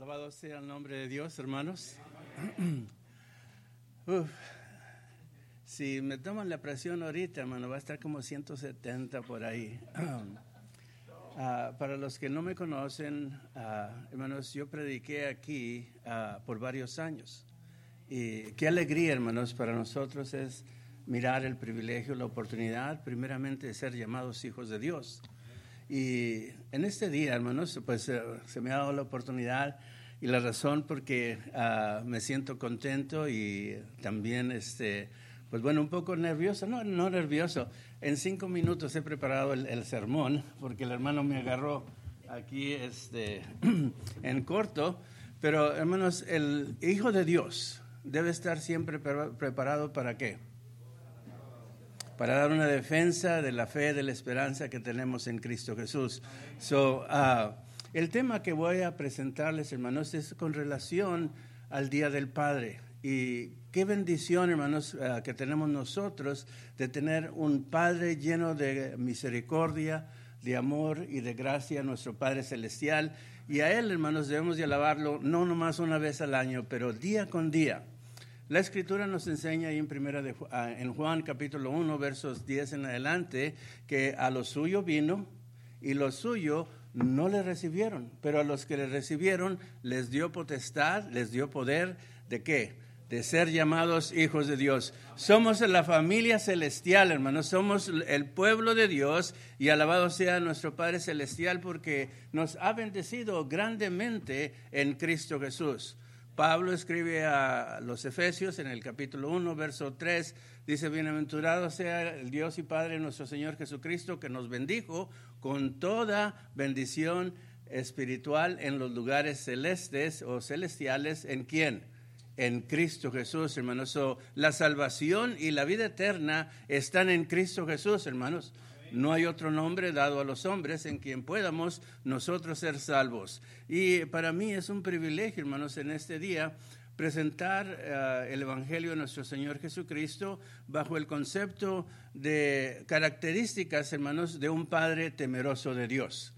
Alabado sea el nombre de Dios, hermanos. si me toman la presión ahorita, hermano, va a estar como 170 por ahí. Ah, para los que no me conocen, ah, hermanos, yo prediqué aquí ah, por varios años. Y qué alegría, hermanos, para nosotros es mirar el privilegio, la oportunidad, primeramente, de ser llamados hijos de Dios. Y en este día, hermanos, pues eh, se me ha dado la oportunidad y la razón porque uh, me siento contento y también, este, pues bueno, un poco nervioso, no, no nervioso. En cinco minutos he preparado el, el sermón porque el hermano me agarró aquí este, en corto, pero hermanos, el Hijo de Dios debe estar siempre preparado para qué? Para dar una defensa de la fe, de la esperanza que tenemos en Cristo Jesús. So, uh, el tema que voy a presentarles, hermanos, es con relación al Día del Padre. Y qué bendición, hermanos, uh, que tenemos nosotros de tener un Padre lleno de misericordia, de amor y de gracia, nuestro Padre Celestial. Y a Él, hermanos, debemos de alabarlo no nomás una vez al año, pero día con día. La escritura nos enseña ahí en, ah, Juan capítulo 1, versos 10 en adelante, que a lo suyo vino y lo suyo no le recibieron, pero a los que le recibieron les dio potestad, les dio poder de qué? De ser llamados hijos de Dios. Somos la familia celestial, hermanos, somos el pueblo de Dios y alabado sea nuestro Padre Celestial porque nos ha bendecido grandemente en Cristo Jesús. Pablo escribe a los Efesios en el capítulo 1, verso 3, dice, bienaventurado sea el Dios y Padre nuestro Señor Jesucristo, que nos bendijo con toda bendición espiritual en los lugares celestes o celestiales. ¿En quién? En Cristo Jesús, hermanos. la salvación y la vida eterna están en Cristo Jesús, hermanos. No hay otro nombre dado a los hombres en quien podamos nosotros ser salvos. Y para mí es un privilegio, hermanos, en este día presentar eh, el Evangelio de nuestro Señor Jesucristo bajo el concepto de características, hermanos, de un Padre temeroso de Dios.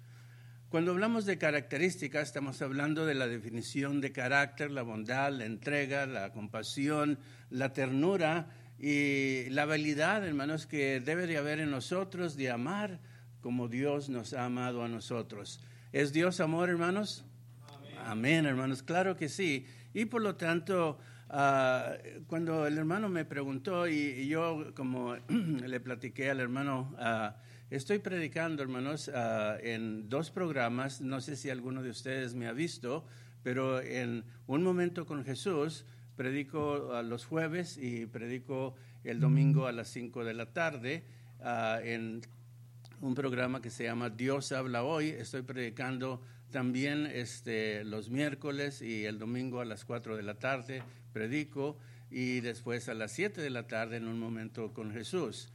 Cuando hablamos de características, estamos hablando de la definición de carácter, la bondad, la entrega, la compasión, la ternura y la habilidad, hermanos, que debe de haber en nosotros de amar como Dios nos ha amado a nosotros. ¿Es Dios amor, hermanos? Amén, hermanos, claro que sí. Y por lo tanto, ah, cuando el hermano me preguntó y, yo como le platiqué al hermano, ah, estoy predicando, hermanos, ah, en dos programas, no sé si alguno de ustedes me ha visto, pero en Un Momento con Jesús, predico a los jueves y predico el domingo a las 5 de la tarde ah, en un programa que se llama Dios habla hoy. Estoy predicando también este, los miércoles y el domingo a las 4 de la tarde predico y después a las 7 de la tarde en un momento con Jesús.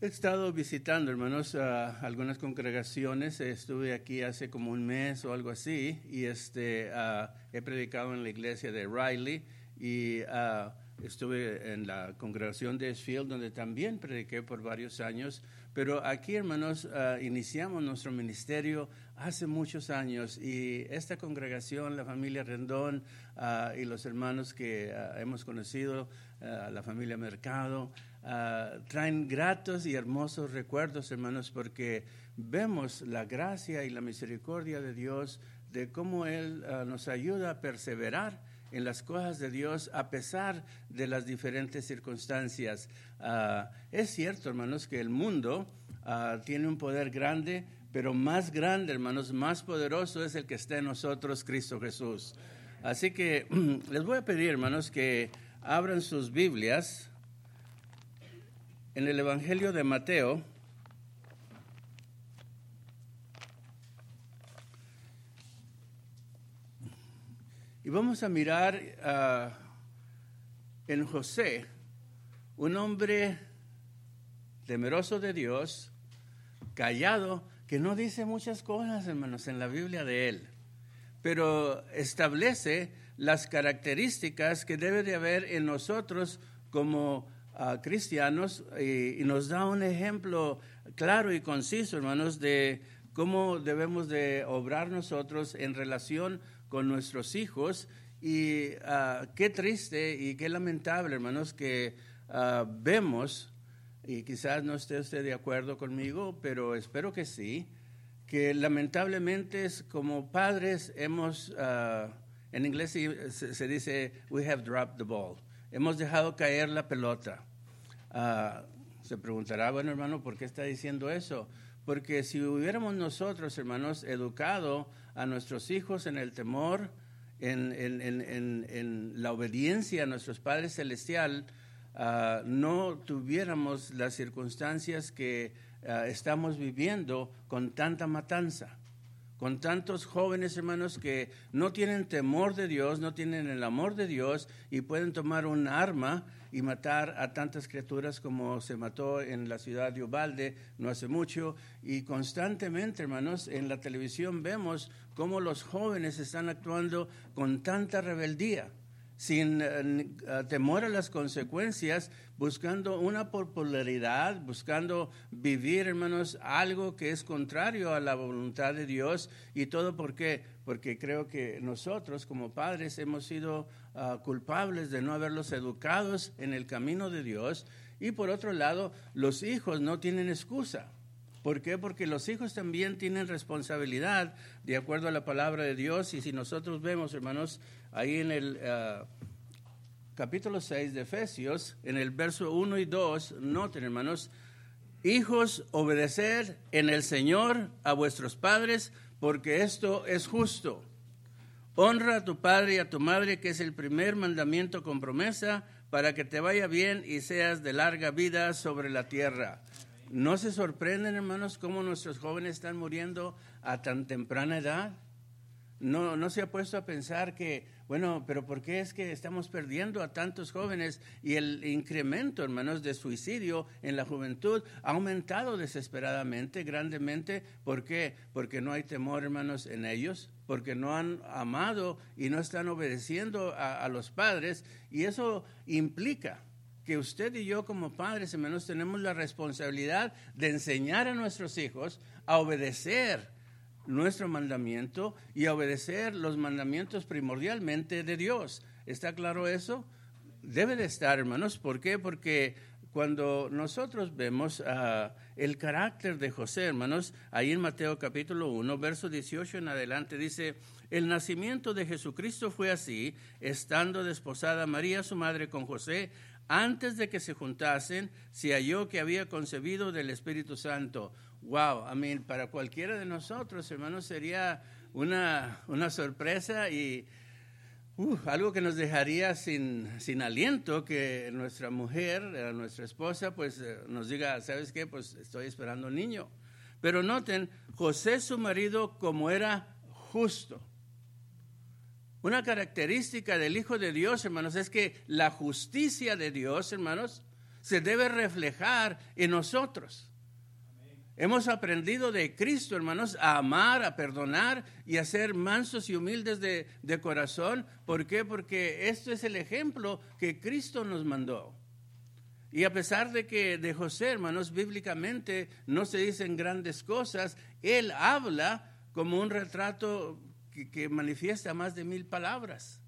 He estado visitando, hermanos, algunas congregaciones. Estuve aquí hace como un mes o algo así y este, ah, he predicado en la iglesia de Riley y uh, estuve en la congregación de Esfield, donde también prediqué por varios años. Pero aquí, hermanos, uh, iniciamos nuestro ministerio hace muchos años y esta congregación, la familia Rendón uh, y los hermanos que hemos conocido, la familia Mercado, traen gratos y hermosos recuerdos, hermanos, porque vemos la gracia y la misericordia de Dios, de cómo Él nos ayuda a perseverar en las cosas de Dios a pesar de las diferentes circunstancias. Ah, es cierto, hermanos, que el mundo ah, tiene un poder grande, pero más grande, hermanos, más poderoso es el que está en nosotros, Cristo Jesús. Así que les voy a pedir, hermanos, que abran sus Biblias en el Evangelio de Mateo Y vamos a mirar ah, en José, un hombre temeroso de Dios, callado, que no dice muchas cosas, hermanos, en la Biblia de él, pero establece las características que debe de haber en nosotros como ah, cristianos y, y, nos da un ejemplo claro y conciso, hermanos, de cómo debemos de obrar nosotros en relación con nuestros hijos. Y ah, qué triste y qué lamentable, hermanos, que ah, vemos, y quizás no esté usted de acuerdo conmigo, pero espero que sí, que lamentablemente como padres hemos, ah, en inglés se, dice, we have dropped the ball, hemos dejado caer la pelota. se preguntará, bueno hermano, ¿por qué está diciendo eso? Porque si hubiéramos nosotros, hermanos, educado a nuestros hijos en el temor, en, la obediencia a nuestros padres celestial, ah, no tuviéramos las circunstancias que ah, estamos viviendo con tanta matanza, con tantos jóvenes hermanos que no tienen temor de Dios, no tienen el amor de Dios y pueden tomar un arma y matar a tantas criaturas como se mató en la ciudad de Ubalde no hace mucho. Y constantemente, hermanos, en la televisión vemos cómo los jóvenes están actuando con tanta rebeldía sin eh, temor a las consecuencias, buscando una popularidad, buscando vivir, hermanos, algo que es contrario a la voluntad de Dios. ¿Y todo por qué? Porque creo que nosotros como padres hemos sido ah, culpables de no haberlos educados en el camino de Dios. Y por otro lado, los hijos no tienen excusa. ¿Por qué? Porque los hijos también tienen responsabilidad de acuerdo a la palabra de Dios. Y si nosotros vemos, hermanos, ahí en el ah, capítulo 6 de Efesios, en el verso 1 y 2, noten, hermanos, hijos, obedecer en el Señor a vuestros padres, porque esto es justo. Honra a tu padre y a tu madre, que es el primer mandamiento con promesa, para que te vaya bien y seas de larga vida sobre la tierra. ¿No se sorprenden, hermanos, cómo nuestros jóvenes están muriendo a tan temprana edad? No, no se ha puesto a pensar que, bueno, pero ¿por qué es que estamos perdiendo a tantos jóvenes y el incremento, hermanos, de suicidio en la juventud ha aumentado desesperadamente, grandemente? ¿Por qué? Porque no hay temor, hermanos, en ellos, porque no han amado y no están obedeciendo a, a los padres y eso implica que usted y yo como padres, hermanos, tenemos la responsabilidad de enseñar a nuestros hijos a obedecer nuestro mandamiento y a obedecer los mandamientos primordialmente de Dios. ¿Está claro eso? Debe de estar, hermanos. ¿Por qué? Porque cuando nosotros vemos uh, el carácter de José, hermanos, ahí en Mateo capítulo 1, verso 18 en adelante, dice, el nacimiento de Jesucristo fue así, estando desposada María, su madre, con José, antes de que se juntasen, se halló que había concebido del Espíritu Santo wow, I mean, para cualquiera de nosotros, hermanos, sería una, una sorpresa y algo que nos dejaría sin, sin aliento que nuestra mujer, eh, nuestra esposa, pues eh, nos diga, ¿sabes qué? Pues estoy esperando un niño. Pero noten, José su marido como era justo. Una característica del Hijo de Dios, hermanos, es que la justicia de Dios, hermanos, se debe reflejar en nosotros. Hemos aprendido de Cristo, hermanos, a amar, a perdonar y a ser mansos y humildes de, corazón. ¿Por qué? Porque esto es el ejemplo que Cristo nos mandó. Y a pesar de que de José, hermanos, bíblicamente no se dicen grandes cosas, él habla como un retrato que, manifiesta más de mil palabras.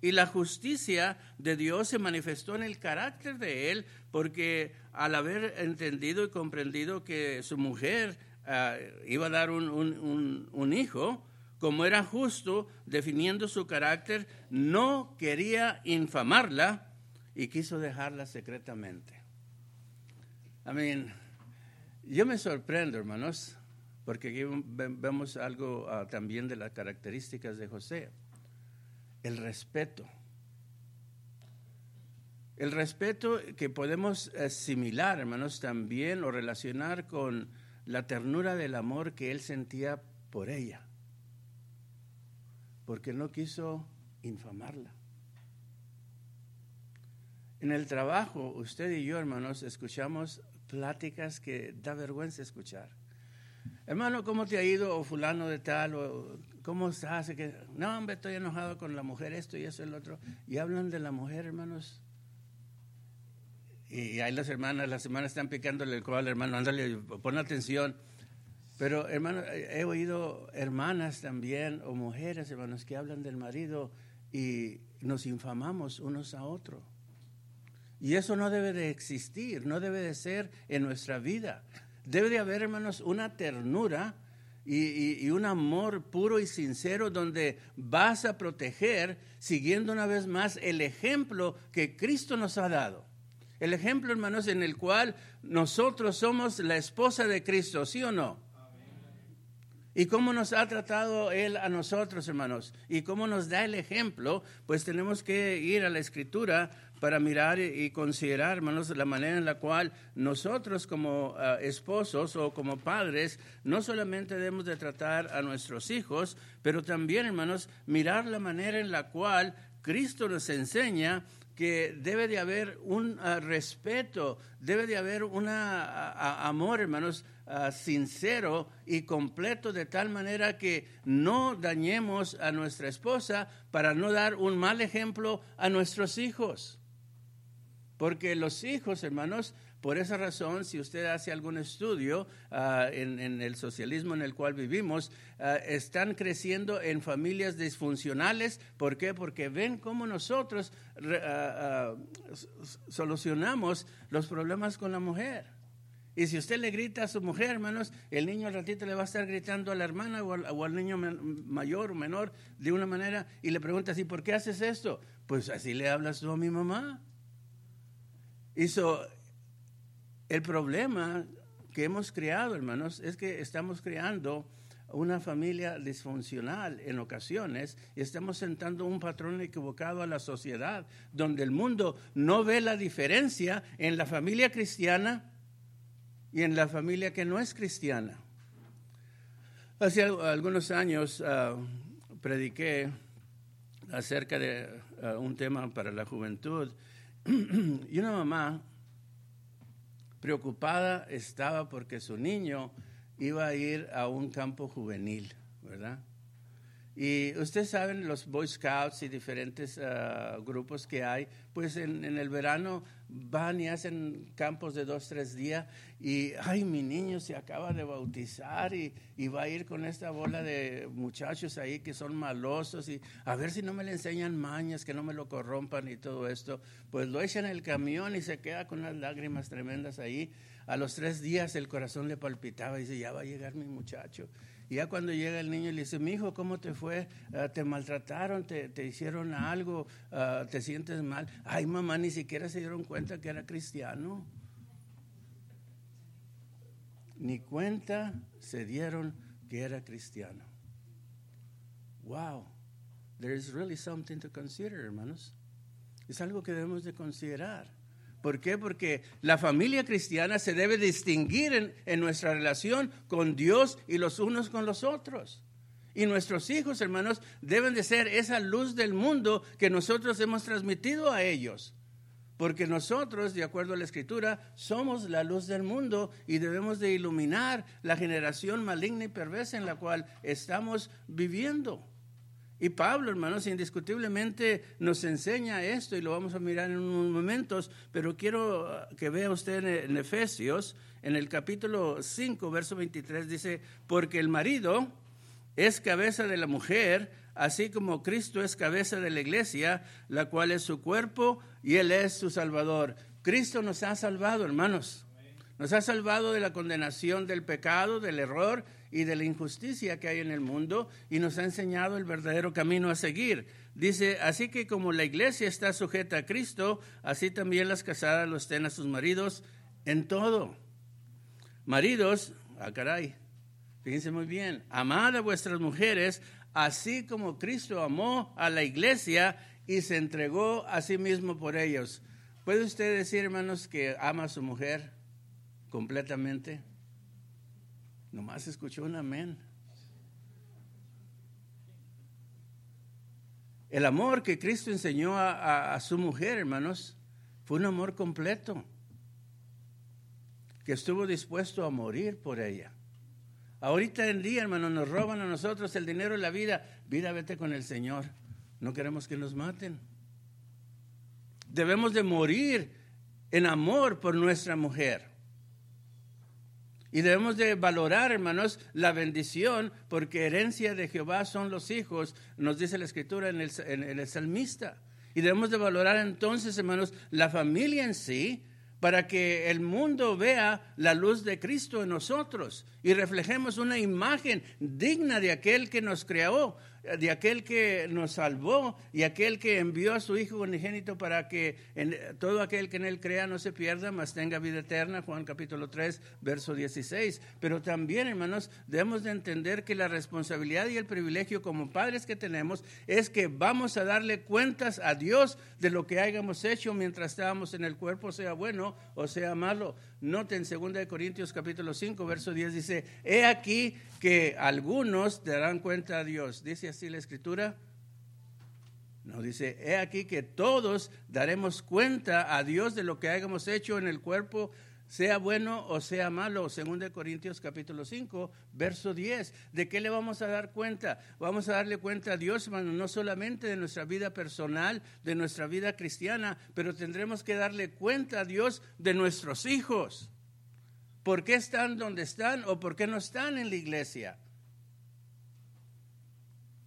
Y la justicia de Dios se manifestó en el carácter de él, porque al haber entendido y comprendido que su mujer ah, iba a dar un, hijo, como era justo, definiendo su carácter, no quería infamarla y quiso dejarla secretamente. I yo me sorprendo, hermanos, porque aquí vemos algo ah, también de las características de José el respeto. El respeto que podemos asimilar, hermanos, también o relacionar con la ternura del amor que él sentía por ella, porque no quiso infamarla. En el trabajo, usted y yo, hermanos, escuchamos pláticas que da vergüenza escuchar. Hermano, ¿cómo te ha ido? O fulano de tal, o ¿cómo estás? Que, no, hombre, estoy enojado con la mujer, esto y eso el otro. Y hablan de la mujer, hermanos. Y ahí las hermanas, las hermanas están picándole el codo al hermano, ándale, pon atención. Pero, hermano, he oído hermanas también o mujeres, hermanos, que hablan del marido y nos infamamos unos a otros. Y eso no debe de existir, no debe de ser en nuestra vida. Debe de haber, hermanos, una ternura y, un amor puro y sincero donde vas a proteger, siguiendo una vez más el ejemplo que Cristo nos ha dado. El ejemplo, hermanos, en el cual nosotros somos la esposa de Cristo, ¿sí o no? Y cómo nos ha tratado Él a nosotros, hermanos, y cómo nos da el ejemplo, pues tenemos que ir a la Escritura para mirar y considerar, hermanos, la manera en la cual nosotros como ah, esposos o como padres no solamente debemos de tratar a nuestros hijos, pero también, hermanos, mirar la manera en la cual Cristo nos enseña que debe de haber un ah, respeto, debe de haber un amor, hermanos, ah, sincero y completo, de tal manera que no dañemos a nuestra esposa para no dar un mal ejemplo a nuestros hijos. Porque los hijos, hermanos, por esa razón, si usted hace algún estudio ah, en, el socialismo en el cual vivimos, ah, están creciendo en familias disfuncionales. ¿Por qué? Porque ven cómo nosotros ah, solucionamos los problemas con la mujer. Y si usted le grita a su mujer, hermanos, el niño al ratito le va a estar gritando a la hermana o al, o al niño mayor o menor de una manera y le pregunta así, ¿por qué haces esto? Pues así le hablas tú a mi mamá. Hizo, el problema que hemos creado, hermanos, es que estamos creando una familia disfuncional en ocasiones y estamos sentando un patrón equivocado a la sociedad, donde el mundo no ve la diferencia en la familia cristiana y en la familia que no es cristiana. Hace algunos años ah, prediqué acerca de ah, un tema para la juventud y una mamá preocupada estaba porque su niño iba a ir a un campo juvenil, ¿verdad? Y ustedes saben los Boy Scouts y diferentes ah, grupos que hay, pues en, el verano van y hacen campos de dos, tres días y, ay, mi niño se acaba de bautizar y, y, va a ir con esta bola de muchachos ahí que son malosos y a ver si no me le enseñan mañas, que no me lo corrompan y todo esto. Pues lo echan en el camión y se queda con unas lágrimas tremendas ahí. A los tres días el corazón le palpitaba y dice, ya va a llegar mi muchacho. Y ya cuando llega el niño y le dice, mi hijo, ¿cómo te fue? Ah, ¿Te maltrataron? ¿Te, hicieron algo? Ah, ¿Te sientes mal? Ay, mamá, ni siquiera se dieron cuenta que era cristiano. Ni cuenta se dieron que era cristiano. Wow, there is really something to consider, hermanos. Es algo que debemos de considerar. ¿Por qué? Porque la familia cristiana se debe distinguir en, nuestra relación con Dios y los unos con los otros. Y nuestros hijos, hermanos, deben de ser esa luz del mundo que nosotros hemos transmitido a ellos. Porque nosotros, de acuerdo a la escritura, somos la luz del mundo y debemos de iluminar la generación maligna y perversa en la cual estamos viviendo. Y Pablo, hermanos, indiscutiblemente nos enseña esto y lo vamos a mirar en unos momentos, pero quiero que vea usted en Efesios, en el capítulo 5, verso 23, dice, porque el marido es cabeza de la mujer, así como Cristo es cabeza de la iglesia, la cual es su cuerpo y Él es su Salvador. Cristo nos ha salvado, hermanos. Nos ha salvado de la condenación del pecado, del error y de la injusticia que hay en el mundo y nos ha enseñado el verdadero camino a seguir. Dice, así que como la iglesia está sujeta a Cristo, así también las casadas lo estén a sus maridos en todo. Maridos, ah caray, fíjense muy bien, amad a vuestras mujeres, así como Cristo amó a la iglesia y se entregó a sí mismo por ellos. ¿Puede usted decir, hermanos, que ama a su mujer completamente? Nomás escuchó un amén. El amor que Cristo enseñó a, su mujer, hermanos, fue un amor completo, que estuvo dispuesto a morir por ella. Ahorita en día, hermanos, nos roban a nosotros el dinero y la vida. Vida, vete con el Señor. No queremos que nos maten. Debemos de morir en amor por nuestra mujer. Y debemos de valorar, hermanos, la bendición, porque herencia de Jehová son los hijos, nos dice la escritura en el, en el salmista. Y debemos de valorar entonces, hermanos, la familia en sí, para que el mundo vea la luz de Cristo en nosotros y reflejemos una imagen digna de aquel que nos creó de aquel que nos salvó y aquel que envió a su Hijo unigénito para que todo aquel que en él crea no se pierda, mas tenga vida eterna, Juan capítulo 3, verso 16. Pero también, hermanos, debemos de entender que la responsabilidad y el privilegio como padres que tenemos es que vamos a darle cuentas a Dios de lo que hayamos hecho mientras estábamos en el cuerpo, sea bueno o sea malo. Noten 2 Corintios capítulo 5, verso 10 dice, he aquí que algunos darán cuenta a Dios. Dice así la escritura. No dice, he aquí que todos daremos cuenta a Dios de lo que hayamos hecho en el cuerpo, sea bueno o sea malo. 2 Corintios capítulo 5, verso 10. ¿De qué le vamos a dar cuenta? Vamos a darle cuenta a Dios, hermano, no solamente de nuestra vida personal, de nuestra vida cristiana, pero tendremos que darle cuenta a Dios de nuestros hijos. ¿Por qué están donde están o por qué no están en la iglesia?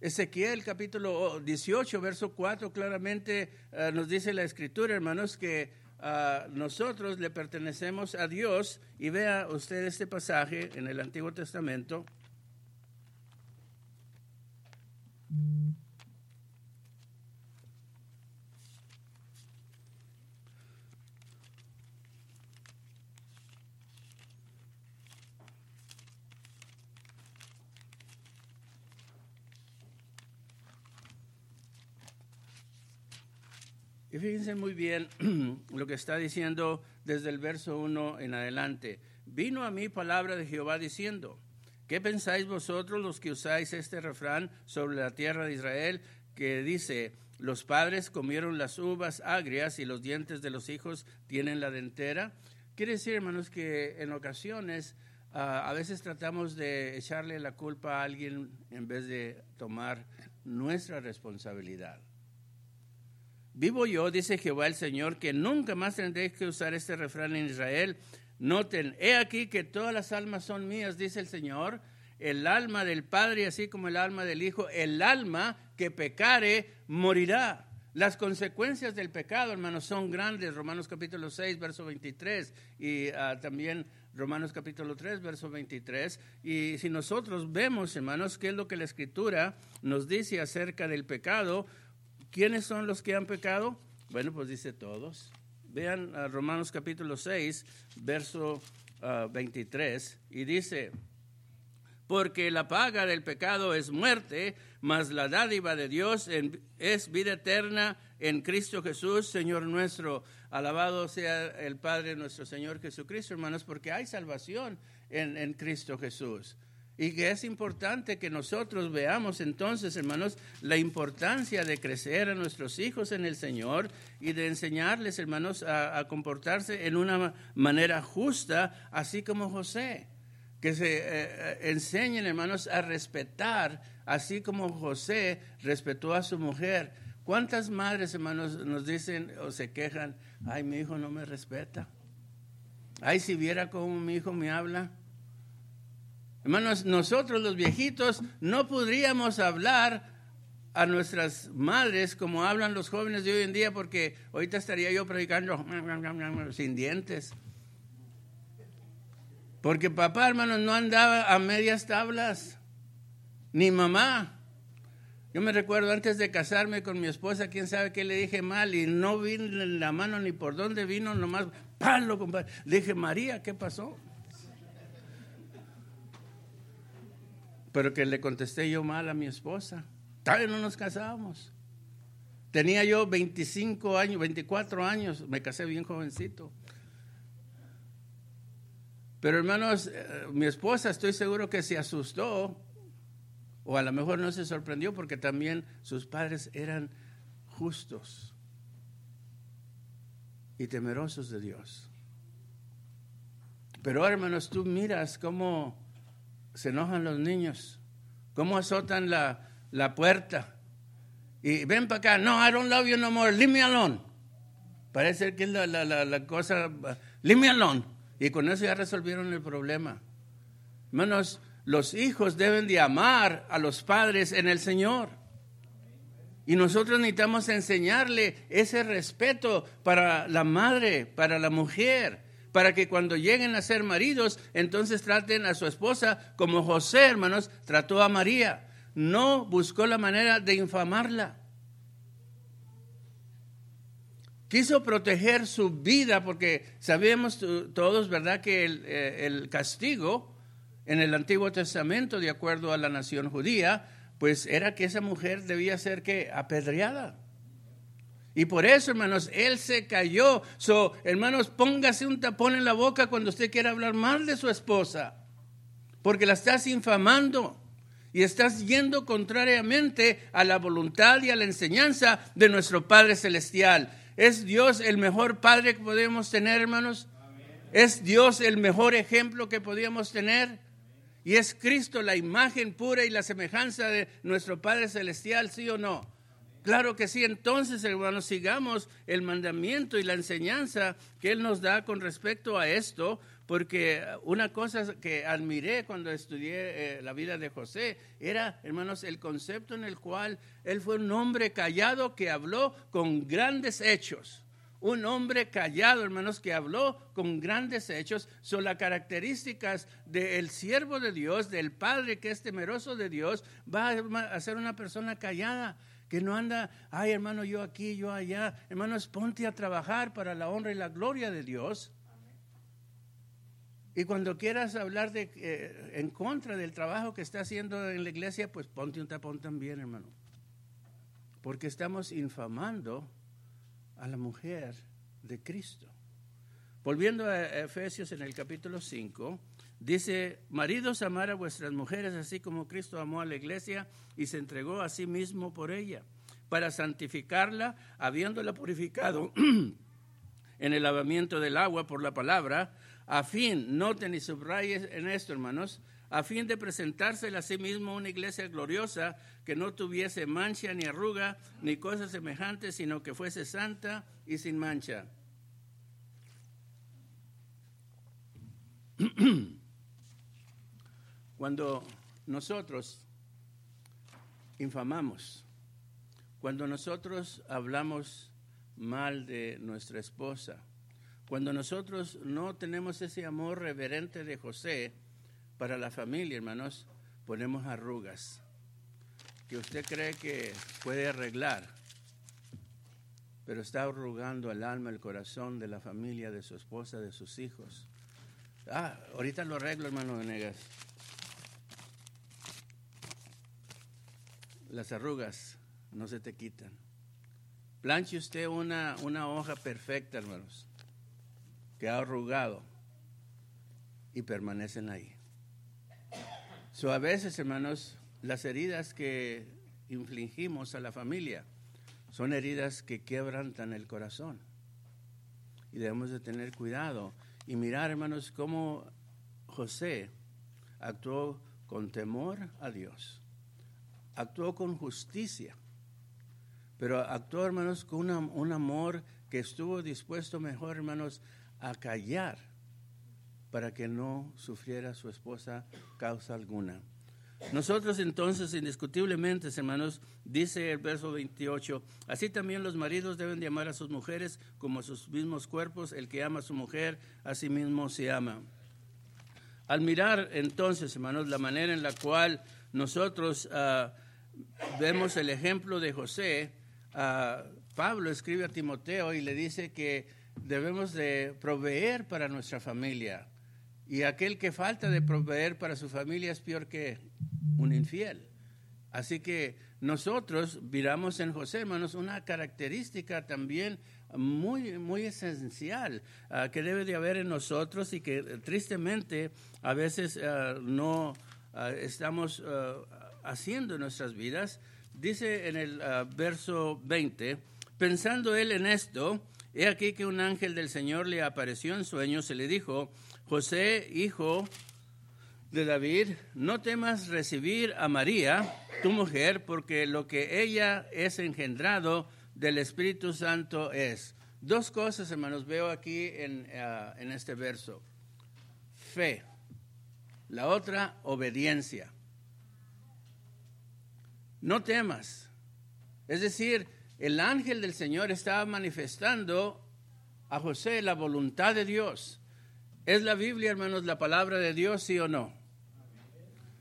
Ezequiel capítulo 18, verso 4, claramente eh, nos dice la escritura, hermanos, que ah, nosotros le pertenecemos a Dios. Y vea usted este pasaje en el Antiguo Testamento. Y fíjense muy bien lo que está diciendo desde el verso 1 en adelante. Vino a mí palabra de Jehová diciendo, ¿qué pensáis vosotros los que usáis este refrán sobre la tierra de Israel que dice, los padres comieron las uvas agrias y los dientes de los hijos tienen la dentera? Quiere decir, hermanos, que en ocasiones ah, a veces tratamos de echarle la culpa a alguien en vez de tomar nuestra responsabilidad. Vivo yo, dice Jehová el Señor, que nunca más tendréis que usar este refrán en Israel. Noten, he aquí que todas las almas son mías, dice el Señor, el alma del Padre así como el alma del Hijo, el alma que pecare morirá. Las consecuencias del pecado, hermanos, son grandes. Romanos capítulo 6, verso 23 y ah, también Romanos capítulo 3, verso 23. Y si nosotros vemos, hermanos, qué es lo que la Escritura nos dice acerca del pecado, ¿Quiénes son los que han pecado? Bueno, pues dice todos. Vean a Romanos capítulo 6, verso 23, ah, y dice, porque la paga del pecado es muerte, mas la dádiva de Dios es vida eterna en Cristo Jesús, Señor nuestro. Alabado sea el Padre nuestro Señor Jesucristo, hermanos, porque hay salvación en, en Cristo Jesús. Y que es importante que nosotros veamos entonces, hermanos, la importancia de crecer a nuestros hijos en el Señor y de enseñarles, hermanos, a, comportarse en una manera justa, así como José. Que se eh, eh, enseñen, hermanos, a respetar, así como José respetó a su mujer. ¿Cuántas madres, hermanos, nos dicen o se quejan, ay, mi hijo no me respeta? Ay, si viera cómo mi hijo me habla. Hermanos, nosotros los viejitos no podríamos hablar a nuestras madres como hablan los jóvenes de hoy en día porque ahorita estaría yo predicando sin dientes. Porque papá, hermanos, no andaba a medias tablas, ni mamá. Yo me recuerdo antes de casarme con mi esposa, quién sabe qué le dije mal y no vi la mano ni por dónde vino, nomás palo, compadre. Le dije, María, ¿qué pasó? Pero que le contesté yo mal a mi esposa. Tal vez no nos casábamos. Tenía yo 25 años, 24 años, me casé bien jovencito. Pero hermanos, eh, mi esposa estoy seguro que se asustó, o a lo mejor no se sorprendió porque también sus padres eran justos y temerosos de Dios. Pero hermanos, tú miras cómo se enojan los niños, cómo azotan la, la puerta. Y ven para acá, no, I don't love you no more, leave me alone. Parece que es la, la, la, cosa, leave me alone. Y con eso ya resolvieron el problema. Hermanos, los hijos deben de amar a los padres en el Señor. Y nosotros necesitamos enseñarle ese respeto para la madre, para la mujer, para que cuando lleguen a ser maridos, entonces traten a su esposa como José, hermanos, trató a María. No buscó la manera de infamarla. Quiso proteger su vida porque sabemos todos, ¿verdad?, que el, eh, el castigo en el Antiguo Testamento, de acuerdo a la nación judía, pues era que esa mujer debía ser que apedreada. Y por eso, hermanos, él se cayó. So, hermanos, póngase un tapón en la boca cuando usted quiera hablar mal de su esposa, porque la estás infamando y estás yendo contrariamente a la voluntad y a la enseñanza de nuestro Padre Celestial. ¿Es Dios el mejor Padre que podemos tener, hermanos? ¿Es Dios el mejor ejemplo que podíamos tener? ¿Y es Cristo la imagen pura y la semejanza de nuestro Padre Celestial, sí o no? Claro que sí, entonces hermanos, sigamos el mandamiento y la enseñanza que Él nos da con respecto a esto, porque una cosa que admiré cuando estudié eh, la vida de José era, hermanos, el concepto en el cual Él fue un hombre callado que habló con grandes hechos. Un hombre callado, hermanos, que habló con grandes hechos. Son las características del siervo de Dios, del Padre que es temeroso de Dios, va a ser una persona callada, que no anda, ay hermano, yo aquí, yo allá. Hermanos, ponte a trabajar para la honra y la gloria de Dios. Y cuando quieras hablar de, eh, en contra del trabajo que está haciendo en la iglesia, pues ponte un tapón también, hermano. Porque estamos infamando a la mujer de Cristo. Volviendo a Efesios en el capítulo 5, dice, maridos, amar a vuestras mujeres así como Cristo amó a la iglesia y se entregó a sí mismo por ella, para santificarla, habiéndola purificado en el lavamiento del agua por la palabra, a fin, noten y subrayen en esto, hermanos, a fin de presentársela a sí mismo una iglesia gloriosa que no tuviese mancha ni arruga ni cosas semejantes, sino que fuese santa y sin mancha. Cuando nosotros infamamos, cuando nosotros hablamos mal de nuestra esposa, cuando nosotros no tenemos ese amor reverente de José, para la familia, hermanos, ponemos arrugas que usted cree que puede arreglar, pero está arrugando el alma, el corazón de la familia, de su esposa, de sus hijos. Ah, ahorita lo arreglo, hermano Venegas. Las arrugas no se te quitan. Planche usted una, una hoja perfecta, hermanos, que ha arrugado y permanecen ahí. So, a veces, hermanos, las heridas que infligimos a la familia son heridas que quebrantan el corazón. Y debemos de tener cuidado y mirar, hermanos, cómo José actuó con temor a Dios, actuó con justicia, pero actuó, hermanos, con un amor que estuvo dispuesto mejor, hermanos, a callar para que no sufriera su esposa causa alguna. Nosotros entonces, indiscutiblemente, hermanos, dice el verso 28, así también los maridos deben de amar a sus mujeres como a sus mismos cuerpos, el que ama a su mujer, a sí mismo se ama. Al mirar entonces, hermanos, la manera en la cual nosotros ah, vemos el ejemplo de José, ah, Pablo escribe a Timoteo y le dice que debemos de proveer para nuestra familia. Y aquel que falta de proveer para su familia es peor que un infiel. Así que nosotros miramos en José, hermanos, una característica también muy, muy esencial ah, que debe de haber en nosotros y que tristemente a veces no ah, estamos haciendo en nuestras vidas. Dice en el verso 20, pensando él en esto, he aquí que un ángel del Señor le apareció en sueños y le dijo, José, hijo de David, no temas recibir a María, tu mujer, porque lo que ella es engendrado del Espíritu Santo es. Dos cosas, hermanos, veo aquí en, ah, en este verso. Fe. La otra, obediencia. No temas. Es decir, el ángel del Señor estaba manifestando a José la voluntad de Dios. ¿Es la Biblia, hermanos, la palabra de Dios, sí o no?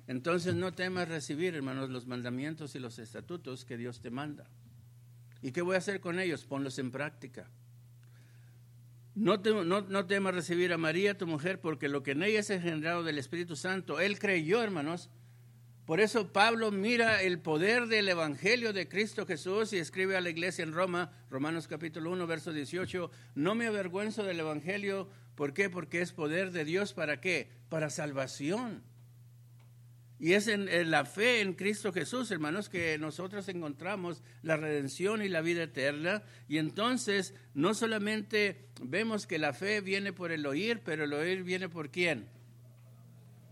Entonces no temas recibir, hermanos, los mandamientos y los estatutos que Dios te manda. ¿Y qué voy a hacer con ellos? Ponlos en práctica. No, no, temas recibir a María, tu mujer, porque lo que en ella es engendrado del Espíritu Santo, él creyó, hermanos. Por eso Pablo mira el poder del Evangelio de Cristo Jesús y escribe a la iglesia en Roma, Romanos capítulo 1, verso 18, no me avergüenzo del Evangelio, ¿por qué? Porque es poder de Dios, ¿para qué? Para salvación y es en, la fe en Cristo Jesús, hermanos, que nosotros encontramos la redención y la vida eterna. Y entonces no solamente vemos que la fe viene por el oír, pero el oír viene por quién.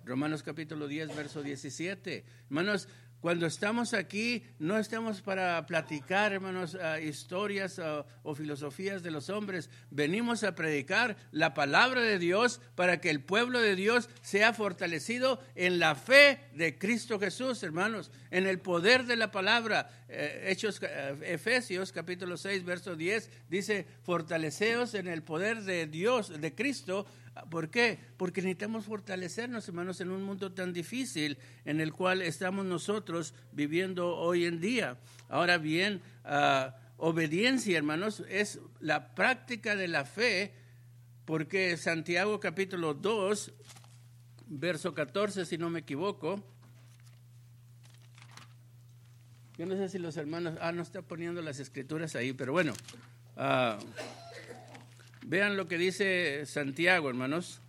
Romanos capítulo 10, verso 17. Hermanos, cuando estamos aquí, no estamos para platicar, hermanos, ah, historias ah, o filosofías de los hombres. Venimos a predicar la palabra de Dios para que el pueblo de Dios sea fortalecido en la fe de Cristo Jesús, hermanos, en el poder de la palabra. Eh, Hechos, eh, Efesios capítulo 6, verso 10, dice, fortaleceos en el poder de Dios, de Cristo, ¿Por qué? Porque necesitamos fortalecernos, hermanos, en un mundo tan difícil en el cual estamos nosotros viviendo hoy en día. Ahora bien, ah, obediencia, hermanos, es la práctica de la fe, porque Santiago capítulo 2, verso 14, si no me equivoco, yo no sé si los hermanos, ah, no está poniendo las escrituras ahí, pero bueno. Uh, Vean lo que dice Santiago, hermanos.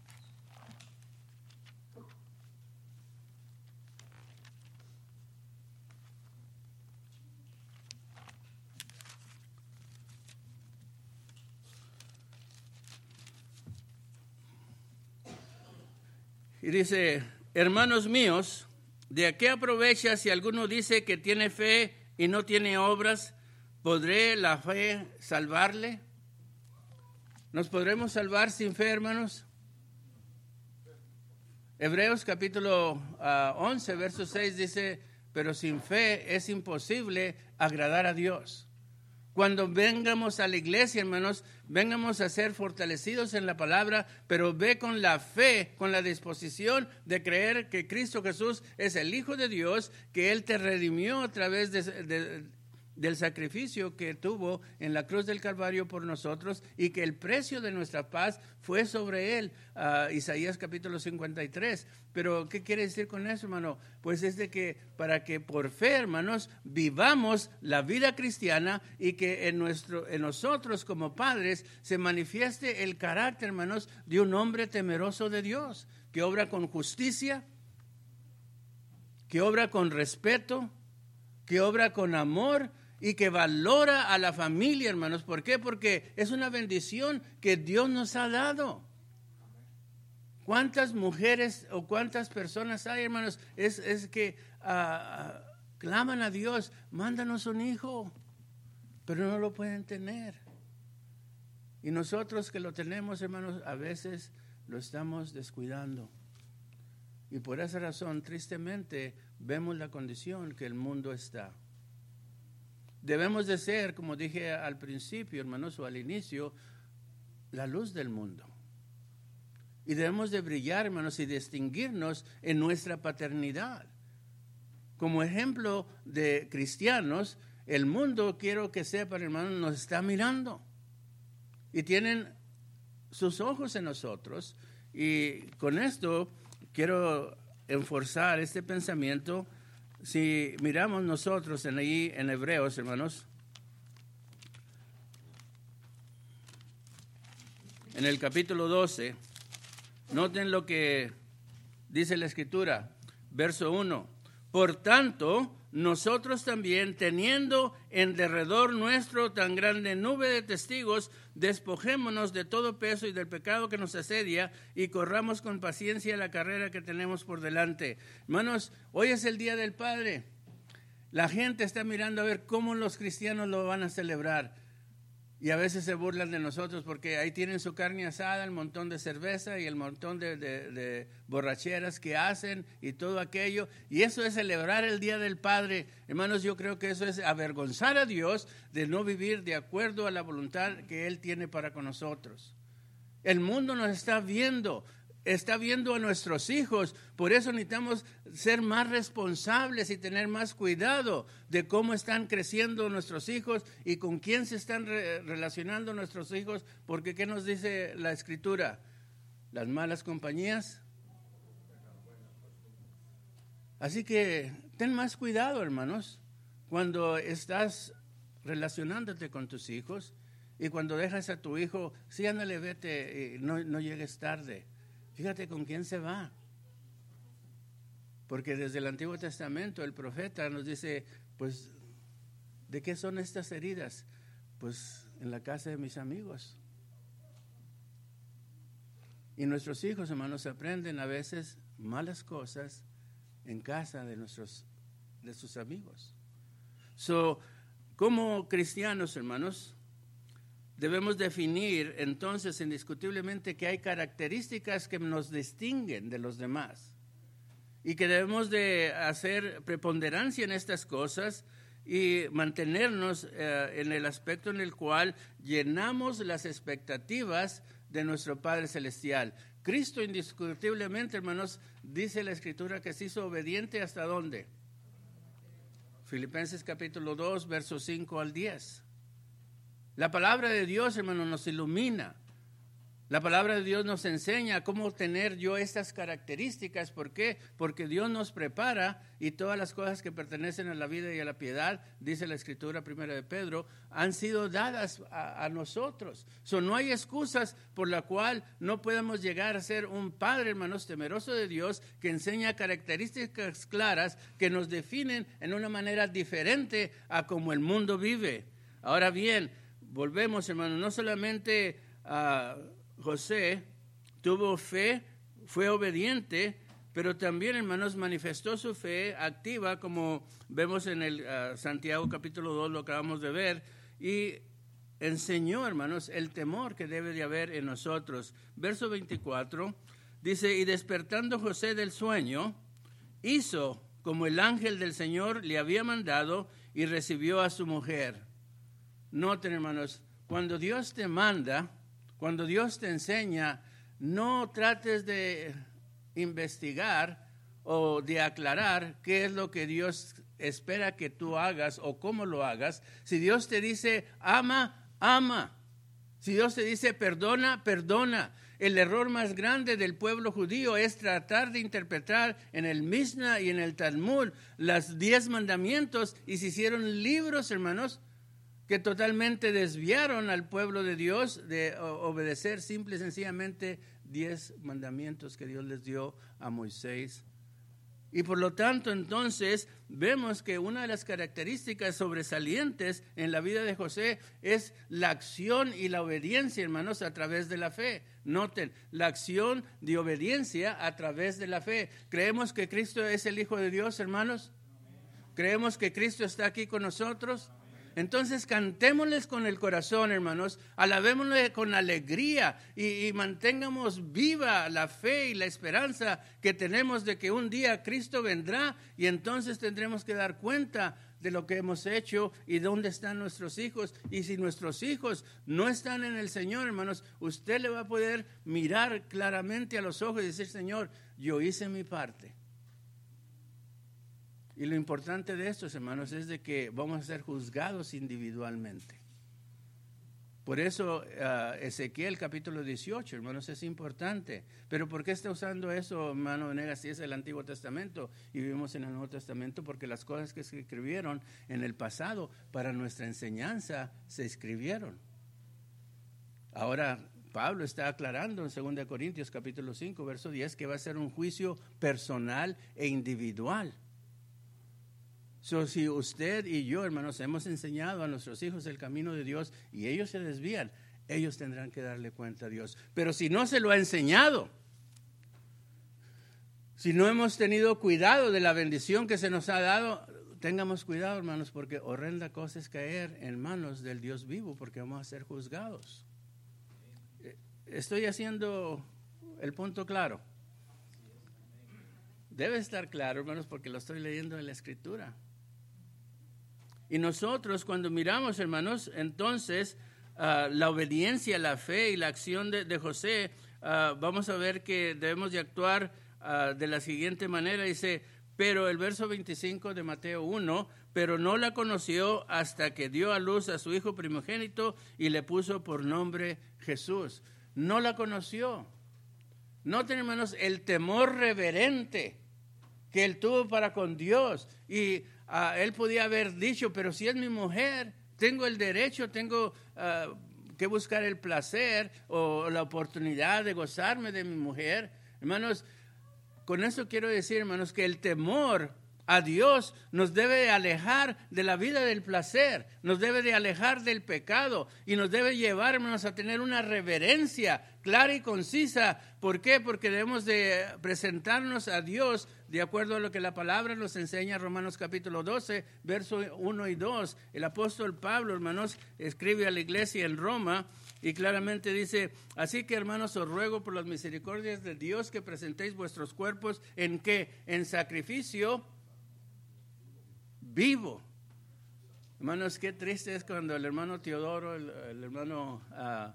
Y dice, hermanos míos, ¿de qué aprovecha si alguno dice que tiene fe y no tiene obras? ¿Podré la fe salvarle? ¿Nos podremos salvar sin fe, hermanos? Hebreos capítulo 11, ah, verso 6 dice, pero sin fe es imposible agradar a Dios. Cuando vengamos a la iglesia, hermanos, vengamos a ser fortalecidos en la palabra, pero ve con la fe, con la disposición de creer que Cristo Jesús es el Hijo de Dios, que Él te redimió a través de del sacrificio que tuvo en la cruz del Calvario por nosotros y que el precio de nuestra paz fue sobre él. Isaías capítulo 53. Pero, ¿qué quiere decir con eso, hermano? Pues es de que para que por fe, hermanos, vivamos la vida cristiana y que en, nuestro, en nosotros como padres se manifieste el carácter, hermanos, de un hombre temeroso de Dios, que obra con justicia, que obra con respeto, que obra con amor y que valora a la familia, hermanos. ¿Por qué? Porque es una bendición que Dios nos ha dado. ¿Cuántas mujeres o cuántas personas hay, hermanos? Es, que ah, ah, claman a Dios, mándanos un hijo, pero no lo pueden tener. Y nosotros que lo tenemos, hermanos, a veces lo estamos descuidando. Y por esa razón, tristemente, vemos la condición que el mundo está. Debemos de ser, como dije al principio, hermanos, o al inicio, la luz del mundo. Y debemos de brillar, hermanos, y distinguirnos en nuestra paternidad. Como ejemplo de cristianos, el mundo, quiero que sepan, hermanos, nos está mirando. Y tienen sus ojos en nosotros. Y con esto quiero enforzar este pensamiento si miramos nosotros en ahí en Hebreos, hermanos, en el capítulo 12, noten lo que dice la escritura, verso 1. Por tanto, nosotros también, teniendo en derredor nuestro tan grande nube de testigos, despojémonos de todo peso y del pecado que nos asedia y corramos con paciencia la carrera que tenemos por delante. Hermanos, hoy es el Día del Padre. La gente está mirando a ver cómo los cristianos lo van a celebrar. Y a veces se burlan de nosotros porque ahí tienen su carne asada, el montón de cerveza y el montón de, borracheras que hacen y todo aquello. Y eso es celebrar el Día del Padre. Hermanos, yo creo que eso es avergonzar a Dios de no vivir de acuerdo a la voluntad que Él tiene para con nosotros. El mundo nos está viendo está viendo a nuestros hijos. Por eso necesitamos ser más responsables y tener más cuidado de cómo están creciendo nuestros hijos y con quién se están relacionando nuestros hijos. Porque ¿qué nos dice la escritura? Las malas compañías. Así que ten más cuidado, hermanos, cuando estás relacionándote con tus hijos y cuando dejas a tu hijo, sí, ándale, vete, no, no llegues tarde Fíjate con quién se va. Porque desde el Antiguo Testamento el profeta nos dice, pues, ¿de qué son estas heridas? Pues en la casa de mis amigos. Y nuestros hijos, hermanos, aprenden a veces malas cosas en casa de nuestros de sus amigos. So, como cristianos, hermanos, debemos definir entonces indiscutiblemente que hay características que nos distinguen de los demás y que debemos de hacer preponderancia en estas cosas y mantenernos eh, en el aspecto en el cual llenamos las expectativas de nuestro Padre Celestial. Cristo indiscutiblemente, hermanos, dice la Escritura que se hizo obediente hasta dónde. Filipenses capítulo 2, versos 5 al 10. La palabra de Dios, hermano, nos ilumina. La palabra de Dios nos enseña cómo tener yo estas características. ¿Por qué? Porque Dios nos prepara y todas las cosas que pertenecen a la vida y a la piedad, dice la escritura primera de Pedro, han sido dadas a, nosotros. So, no hay excusas por la cual no podemos llegar a ser un padre, hermanos, temeroso de Dios, que enseña características claras que nos definen en una manera diferente a como el mundo vive. Ahora bien, volvemos, hermano, no solamente a José tuvo fe, fue obediente, pero también, hermanos, manifestó su fe activa, como vemos en el ah, Santiago capítulo 2, lo acabamos de ver, y enseñó, hermanos, el temor que debe de haber en nosotros. Verso 24 dice, y despertando José del sueño, hizo como el ángel del Señor le había mandado y recibió a su mujer. Noten, hermanos, cuando Dios te manda, cuando Dios te enseña, no trates de investigar o de aclarar qué es lo que Dios espera que tú hagas o cómo lo hagas. Si Dios te dice ama, ama. Si Dios te dice perdona, perdona. El error más grande del pueblo judío es tratar de interpretar en el Mishnah y en el Talmud los diez mandamientos y se hicieron libros, hermanos, que totalmente desviaron al pueblo de Dios de obedecer simple y sencillamente diez mandamientos que Dios les dio a Moisés. Y por lo tanto, entonces, vemos que una de las características sobresalientes en la vida de José es la acción y la obediencia, hermanos, a través de la fe. Noten, la acción de obediencia a través de la fe. ¿Creemos que Cristo es el Hijo de Dios, hermanos? ¿Creemos que Cristo está aquí con nosotros? Entonces cantémosles con el corazón, hermanos, alabémosle con alegría y, mantengamos viva la fe y la esperanza que tenemos de que un día Cristo vendrá y entonces tendremos que dar cuenta de lo que hemos hecho y dónde están nuestros hijos. Y si nuestros hijos no están en el Señor, hermanos, usted le va a poder mirar claramente a los ojos y decir, Señor, yo hice mi parte. Y lo importante de estos, hermanos, es de que vamos a ser juzgados individualmente. Por eso uh, Ezequiel capítulo 18, hermanos, es importante. Pero ¿por qué está usando eso, hermano Venegas, si es el Antiguo Testamento y vivimos en el Nuevo Testamento? Porque las cosas que se escribieron en el pasado para nuestra enseñanza se escribieron. Ahora Pablo está aclarando en 2 Corintios capítulo 5, verso 10, que va a ser un juicio personal e individual. So, si usted y yo, hermanos, hemos enseñado a nuestros hijos el camino de Dios y ellos se desvían, ellos tendrán que darle cuenta a Dios. Pero si no se lo ha enseñado, si no hemos tenido cuidado de la bendición que se nos ha dado, tengamos cuidado, hermanos, porque horrenda cosa es caer en manos del Dios vivo, porque vamos a ser juzgados. Eh, estoy haciendo el punto claro. Debe estar claro, hermanos, porque lo estoy leyendo en la escritura. Y nosotros cuando miramos, hermanos, entonces ah, la obediencia, la fe y la acción de, José, ah, vamos a ver que debemos de actuar ah, de la siguiente manera. Dice, pero el verso 25 de Mateo 1, pero no la conoció hasta que dio a luz a su hijo primogénito y le puso por nombre Jesús. No la conoció. Noten, hermanos, el temor reverente que él tuvo para con Dios. Y ah, él podía haber dicho, pero si es mi mujer, tengo el derecho, tengo ah, que buscar el placer o la oportunidad de gozarme de mi mujer. Hermanos, con eso quiero decir, hermanos, que el temor a Dios nos debe alejar de la vida del placer, nos debe de alejar del pecado y nos debe llevar, hermanos, a tener una reverencia clara y concisa. ¿Por qué? Porque debemos de presentarnos a Dios de acuerdo a lo que la palabra nos enseña, Romanos capítulo 12, versos 1 y 2. El apóstol Pablo, hermanos, escribe a la iglesia en Roma y claramente dice, así que hermanos, os ruego por las misericordias de Dios que presentéis vuestros cuerpos en qué? En sacrificio vivo. Hermanos, qué triste es cuando el hermano Teodoro, el, hermano ah,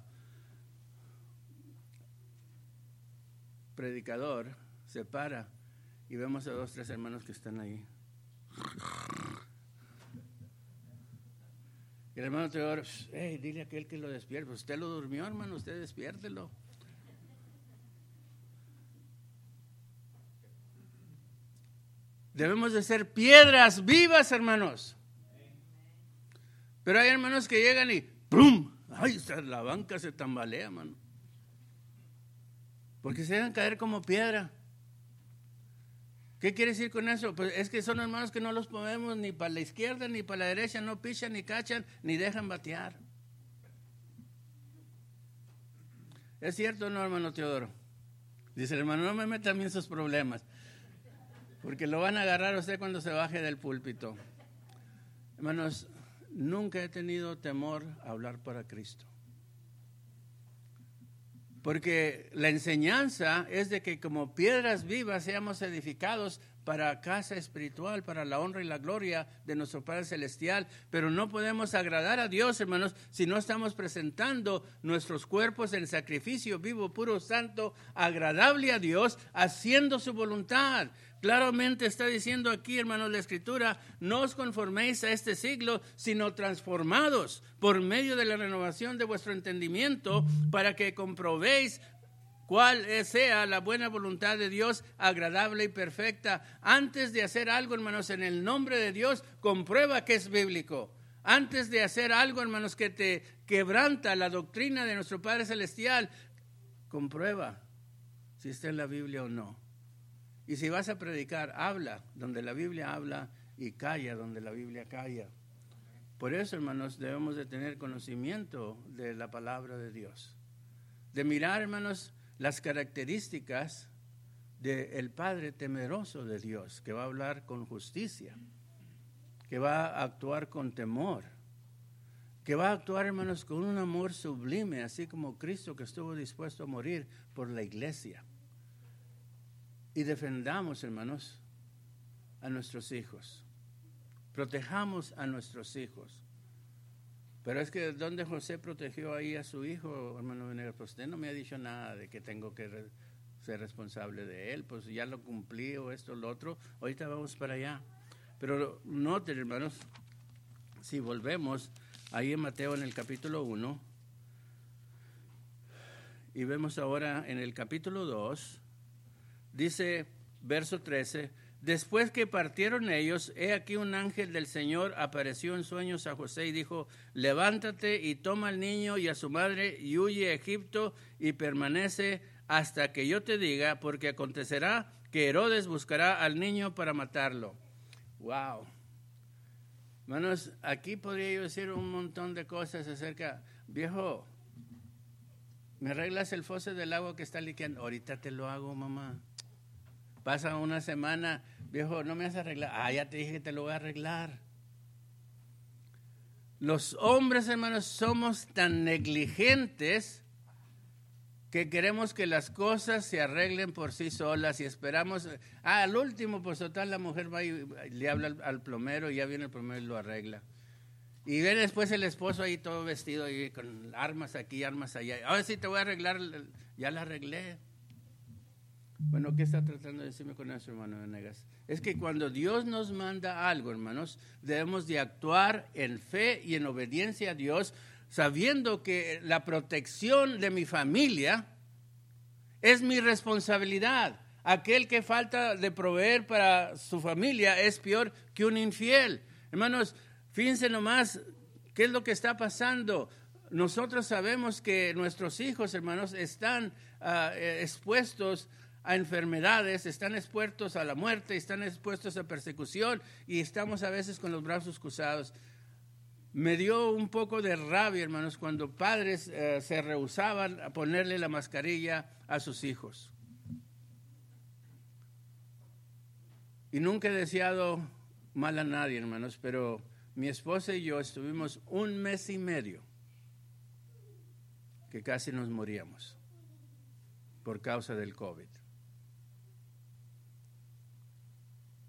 predicador, se para y vemos a dos, tres hermanos que están ahí. Y el hermano Teodoro, hey, dile a aquel que lo despierte. Pues usted lo durmió, hermano, usted despiértelo. Debemos de ser piedras vivas, hermanos. Pero hay hermanos que llegan y ¡pum! ¡Ay! La banca se tambalea, hermano. Porque se dejan caer como piedra. ¿Qué quiere decir con eso? Pues es que son hermanos que no los movemos ni para la izquierda ni para la derecha, no pichan ni cachan ni dejan batear. ¿Es cierto o no, hermano Teodoro? Dice el hermano, no me meta a mí en esos problemas porque lo van a agarrar a usted cuando se baje del púlpito. Hermanos, nunca he tenido temor a hablar para Cristo. Porque la enseñanza es de que como piedras vivas seamos edificados para casa espiritual, para la honra y la gloria de nuestro Padre Celestial. Pero no podemos agradar a Dios, hermanos, si no estamos presentando nuestros cuerpos en sacrificio vivo, puro, santo, agradable a Dios, haciendo su voluntad. Claramente está diciendo aquí, hermanos, la Escritura, no os conforméis a este siglo, sino transformados por medio de la renovación de vuestro entendimiento, para que comprobéis cuál sea la buena voluntad de Dios, agradable y perfecta. Antes de hacer algo, hermanos, en el nombre de Dios, comprueba que es bíblico. Antes de hacer algo, hermanos, que te quebranta la doctrina de nuestro Padre Celestial, comprueba si está en la Biblia o no. Y si vas a predicar, habla donde la Biblia habla y calla donde la Biblia calla. Por eso, hermanos, debemos de tener conocimiento de la palabra de Dios. De mirar, hermanos, las características del Padre temeroso de Dios, que va a hablar con justicia, que va a actuar con temor, que va a actuar, hermanos, con un amor sublime, así como Cristo que estuvo dispuesto a morir por la iglesia y defendamos, hermanos, a nuestros hijos. Protejamos a nuestros hijos. Pero es que donde José protegió ahí a su hijo, hermano Venegas, pues usted no me ha dicho nada de que tengo que ser responsable de él, pues ya lo cumplí o esto, lo otro, ahorita vamos para allá. Pero noten, hermanos, si volvemos ahí en Mateo en el capítulo 1, y vemos ahora en el capítulo 2, Dice verso 13, después que partieron ellos, he aquí un ángel del Señor apareció en sueños a José y dijo, levántate y toma al niño y a su madre y huye a Egipto y permanece hasta que yo te diga, porque acontecerá que Herodes buscará al niño para matarlo. Wow. Hermanos, aquí podría yo decir un montón de cosas acerca, viejo, ¿me arreglas el foso del agua que está liqueando? Ahorita te lo hago, mamá. Pasa una semana, viejo, no me has arreglado. Ah, ya te dije que te lo voy a arreglar. Los hombres, hermanos, somos tan negligentes que queremos que las cosas se arreglen por sí solas y esperamos, ah, al último, pues total, la mujer va y le habla al, plomero y ya viene el plomero y lo arregla. Y viene después el esposo ahí todo vestido y con armas aquí, armas allá. Ahora sí te voy a arreglar, ya la arreglé. Bueno, ¿qué está tratando de decirme con eso, hermano Venegas? Es que cuando Dios nos manda algo, hermanos, debemos de actuar en fe y en obediencia a Dios, sabiendo que la protección de mi familia es mi responsabilidad. Aquel que falta de proveer para su familia es peor que un infiel. Hermanos, fíjense nomás qué es lo que está pasando. Nosotros sabemos que nuestros hijos, hermanos, están eh, expuestos a enfermedades, están expuestos a la muerte, están expuestos a persecución y estamos a veces con los brazos cruzados. Me dio un poco de rabia, hermanos, cuando padres eh, se rehusaban a ponerle la mascarilla a sus hijos. Y nunca he deseado mal a nadie, hermanos, pero mi esposa y yo estuvimos un mes y medio que casi nos moríamos por causa del COVID.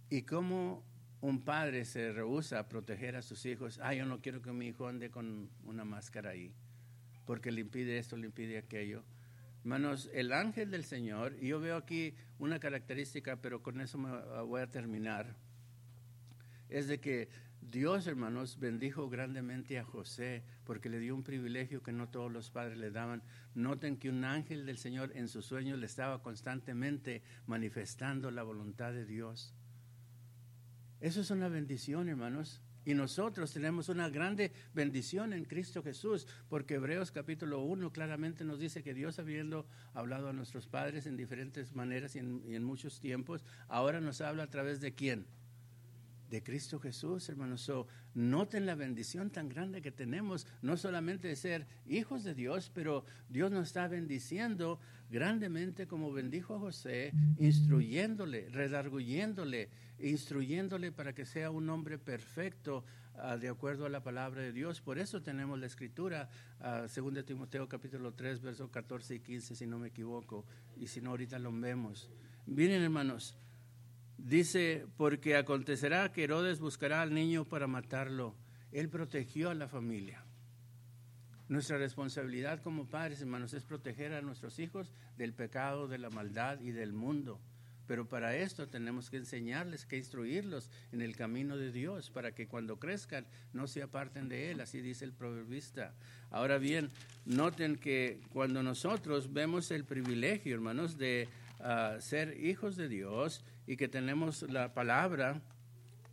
¿Y cómo un padre se rehúsa a proteger a sus hijos, ah, yo no quiero que mi hijo ande con una máscara ahí, porque le impide esto, le impide aquello. Hermanos, el ángel del Señor, y yo veo aquí una característica, pero con eso me voy a terminar, es de que Dios, hermanos, bendijo grandemente a José porque le dio un privilegio que no todos los padres le daban. Noten que un ángel del Señor en sus sueños le estaba constantemente manifestando la voluntad de Dios. Eso es una bendición, hermanos. Y nosotros tenemos una grande bendición en Cristo Jesús, porque Hebreos capítulo 1 claramente nos dice que Dios habiendo hablado a nuestros padres en diferentes maneras y en, muchos tiempos, ahora nos habla a través de quién? de Cristo Jesús, hermanos. noten la bendición tan grande que tenemos, no solamente de ser hijos de Dios, pero Dios nos está bendiciendo grandemente como bendijo a José, instruyéndole, redarguyéndole, instruyéndole para que sea un hombre perfecto ah, de acuerdo a la palabra de Dios. Por eso tenemos la escritura, uh, de Timoteo capítulo 3, versos 14 y 15, si no me equivoco, y si no ahorita lo vemos. Miren hermanos, Dice, porque acontecerá que Herodes buscará al niño para matarlo. Él protegió a la familia. Nuestra responsabilidad como padres, hermanos, es proteger a nuestros hijos del pecado, de la maldad y del mundo. Pero para esto tenemos que enseñarles, que instruirlos en el camino de Dios, para que cuando crezcan no se aparten de Él, así dice el proverbista. Ahora bien, noten que cuando nosotros vemos el privilegio, hermanos, de uh, ser hijos de Dios, y que tenemos la palabra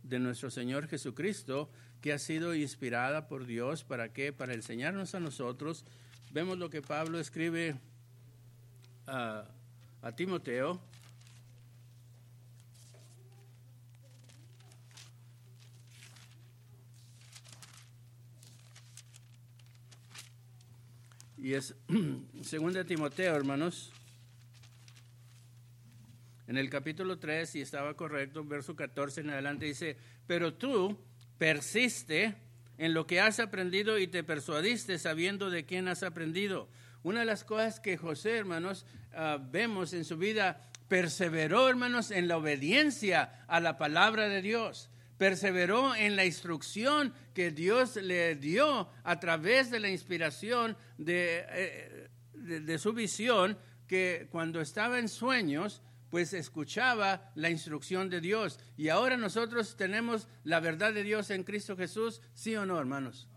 de nuestro Señor Jesucristo que ha sido inspirada por Dios para qué? Para enseñarnos a nosotros. Vemos lo que Pablo escribe a, Timoteo. Y es segunda Timoteo, hermanos, en el capítulo 3, y estaba correcto, verso 14 en adelante, dice, pero tú persiste en lo que has aprendido y te persuadiste sabiendo de quién has aprendido. Una de las cosas que José, hermanos, ah, vemos en su vida, perseveró, hermanos, en la obediencia a la palabra de Dios. Perseveró en la instrucción que Dios le dio a través de la inspiración de, eh, de su visión, que cuando estaba en sueños, pues escuchaba la instrucción de Dios. Y ahora nosotros tenemos la verdad de Dios en Cristo Jesús, ¿sí o no, hermanos?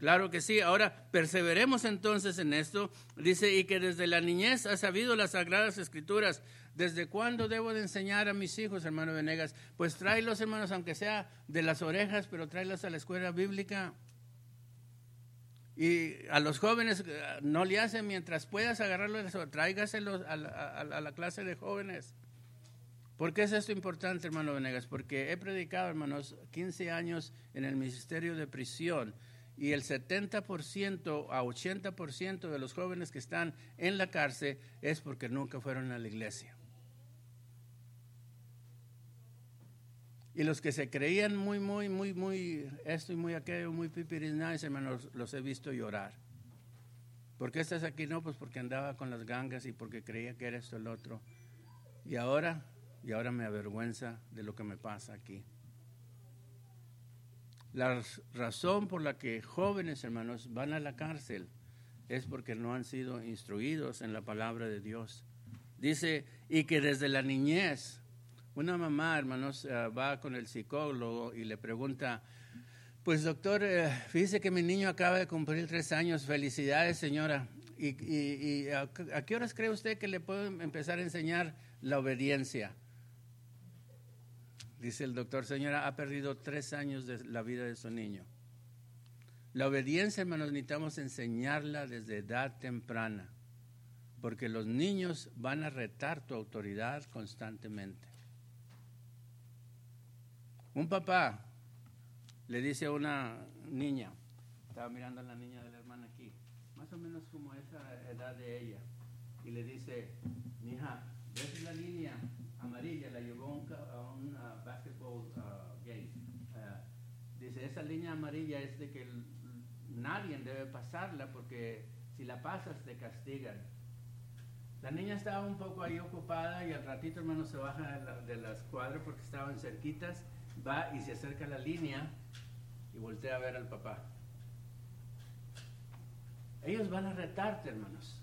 Claro que sí. Ahora perseveremos entonces en esto. Dice, y que desde la niñez ha sabido las sagradas escrituras. ¿Desde cuándo debo de enseñar a mis hijos, hermano Venegas? Pues tráelos, hermanos, aunque sea de las orejas, pero tráelos a la escuela bíblica. Y a los jóvenes no le hacen mientras puedas agarrarlo, tráigaselos a la, clase de jóvenes. ¿Por qué es esto importante, hermano Venegas? Porque he predicado, hermanos, 15 años en el ministerio de prisión y el 70% a 80% de los jóvenes que están en la cárcel es porque nunca fueron a la iglesia. Y los que se creían muy, muy, muy, muy, esto y muy aquello, muy pipiris hermanos, los he visto llorar. ¿Por qué estás aquí? No, pues porque andaba con las gangas y porque creía que era esto el otro. Y ahora, y ahora me avergüenza de lo que me pasa aquí. La razón por la que jóvenes hermanos van a la cárcel es porque no han sido instruidos en la palabra de Dios. Dice, y que desde la niñez una mamá, hermanos, eh, va con el psicólogo y le pregunta, pues doctor, eh, fíjese que mi niño acaba de cumplir tres años, felicidades señora. ¿Y, a, qué horas cree usted que le puedo empezar a enseñar la obediencia? Dice el doctor, señora, ha perdido tres años de la vida de su niño. La obediencia, hermanos, necesitamos enseñarla desde edad temprana, porque los niños van a retar tu autoridad constantemente. Un papá le dice a una niña, estaba mirando a la niña de la hermana aquí, más o menos como esa edad de ella, y le dice, hija, ¿ves la línea amarilla? La llevó a un basketball game. Uh, dice, esa línea amarilla es de que nadie debe pasarla porque si la pasas te castigan. La niña estaba un poco ahí ocupada y al ratito hermano se baja de, la, de las cuadras porque estaban cerquitas va y se acerca a la línea y voltea a ver al papá. Ellos van a retarte, hermanos.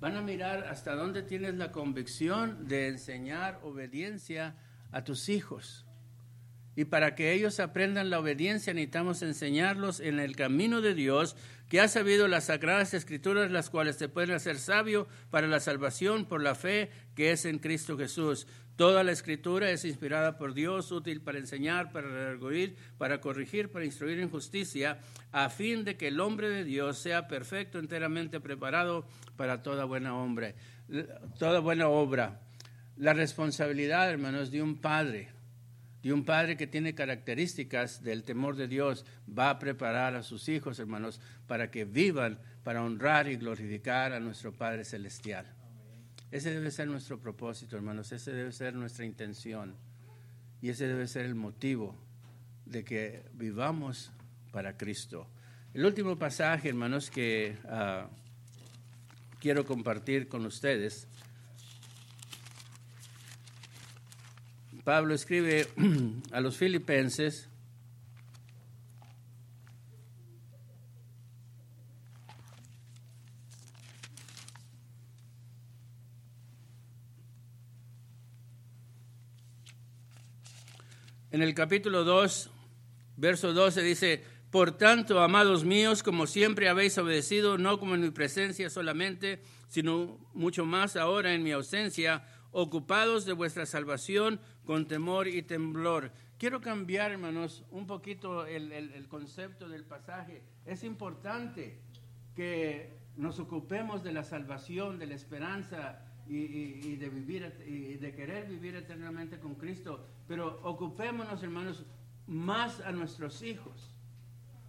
Van a mirar hasta dónde tienes la convicción de enseñar obediencia a tus hijos. Y para que ellos aprendan la obediencia necesitamos enseñarlos en el camino de Dios, que ha sabido las sagradas escrituras, las cuales te pueden hacer sabio para la salvación por la fe que es en Cristo Jesús. Toda la escritura es inspirada por Dios, útil para enseñar, para redarguir, para corregir, para instruir en justicia, a fin de que el hombre de Dios sea perfecto, enteramente preparado para toda buena hombre, toda buena obra. La responsabilidad, hermanos, de un padre, de un padre que tiene características del temor de Dios, va a preparar a sus hijos, hermanos, para que vivan, para honrar y glorificar a nuestro Padre Celestial. Ese debe ser nuestro propósito, hermanos, ese debe ser nuestra intención y ese debe ser el motivo de que vivamos para Cristo. El último pasaje, hermanos, que ah, quiero compartir con ustedes. Pablo escribe a los filipenses en el capítulo 2, verso 12 dice, por tanto, amados míos, como siempre habéis obedecido, no como en mi presencia solamente, sino mucho más ahora en mi ausencia, ocupados de vuestra salvación con temor y temblor. Quiero cambiar, hermanos, un poquito el, el concepto del pasaje. Es importante que nos ocupemos de la salvación, de la esperanza, y, de vivir y de querer vivir eternamente con Cristo, pero ocupémonos, hermanos, más a nuestros hijos.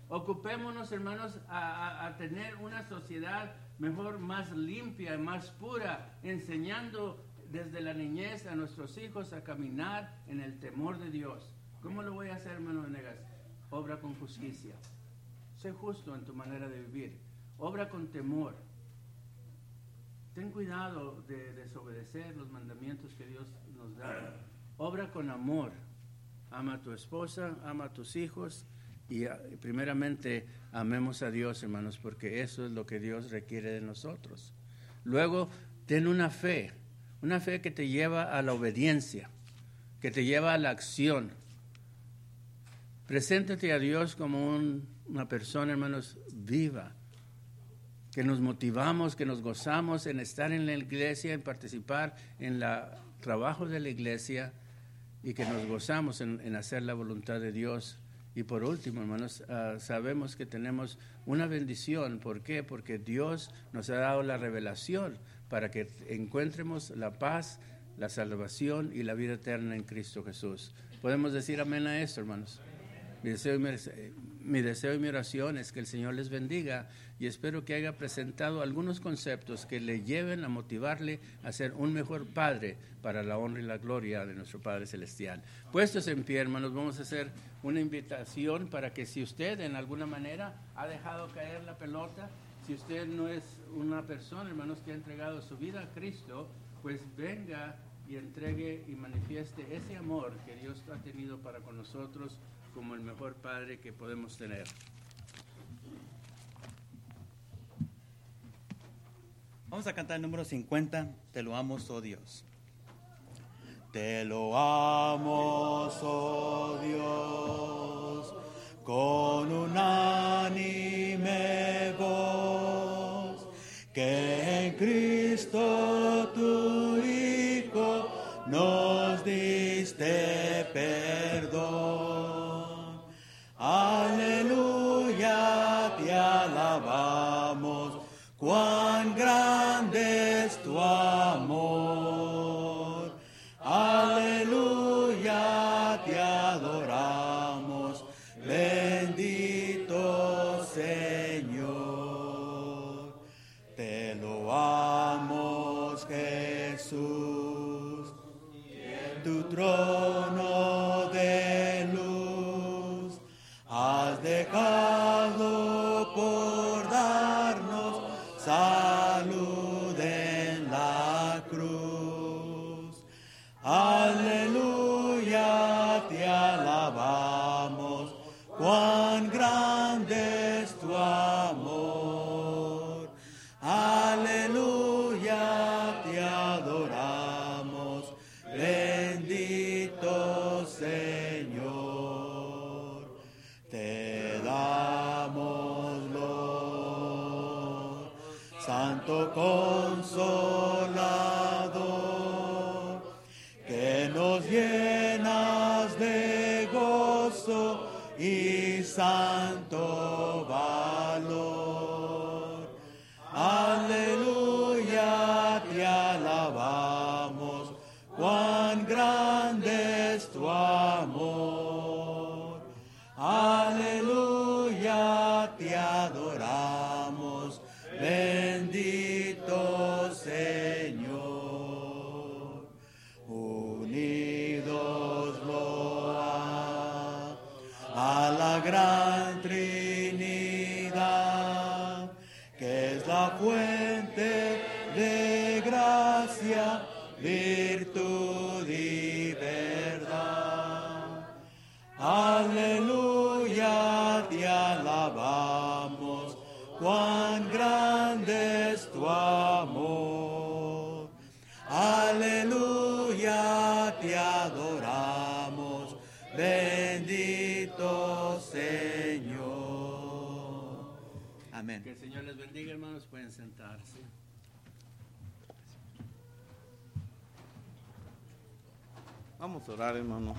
Ocupémonos, hermanos, a, a, tener una sociedad mejor, más limpia, más pura, enseñando desde la niñez a nuestros hijos a caminar en el temor de Dios. ¿Cómo lo voy a hacer, hermano Venegas? Obra con justicia. Sé justo en tu manera de vivir. Obra con temor ten cuidado de desobedecer los mandamientos que Dios nos da. Obra con amor. Ama a tu esposa, ama a tus hijos y ah, primeramente amemos a Dios, hermanos, porque eso es lo que Dios requiere de nosotros. Luego, ten una fe, una fe que te lleva a la obediencia, que te lleva a la acción. Preséntate a Dios como una persona, hermanos, viva, que nos motivamos, que nos gozamos en estar en la iglesia, en participar en el trabajo de la iglesia y que nos gozamos en, hacer la voluntad de Dios. Y por último, hermanos, ah, sabemos que tenemos una bendición. ¿Por qué? Porque Dios nos ha dado la revelación para que encuentremos la paz, la salvación y la vida eterna en Cristo Jesús. ¿Podemos decir amén a esto, hermanos? Mi deseo mi deseo y mi oración es que el Señor les bendiga y espero que haya presentado algunos conceptos que le lleven a motivarle a ser un mejor padre para la honra y la gloria de nuestro Padre Celestial. Puestos en pie, hermanos, vamos a hacer una invitación para que si usted en alguna manera ha dejado caer la pelota, si usted no es una persona, hermanos, que ha entregado su vida a Cristo, pues venga y entregue y manifieste ese amor que Dios ha tenido para con nosotros como el mejor Padre que podemos tener. Vamos a cantar el número 50, Te lo amo, oh Dios. Te lo amo, oh Dios, con unánime voz, Hijo orar, hermanos.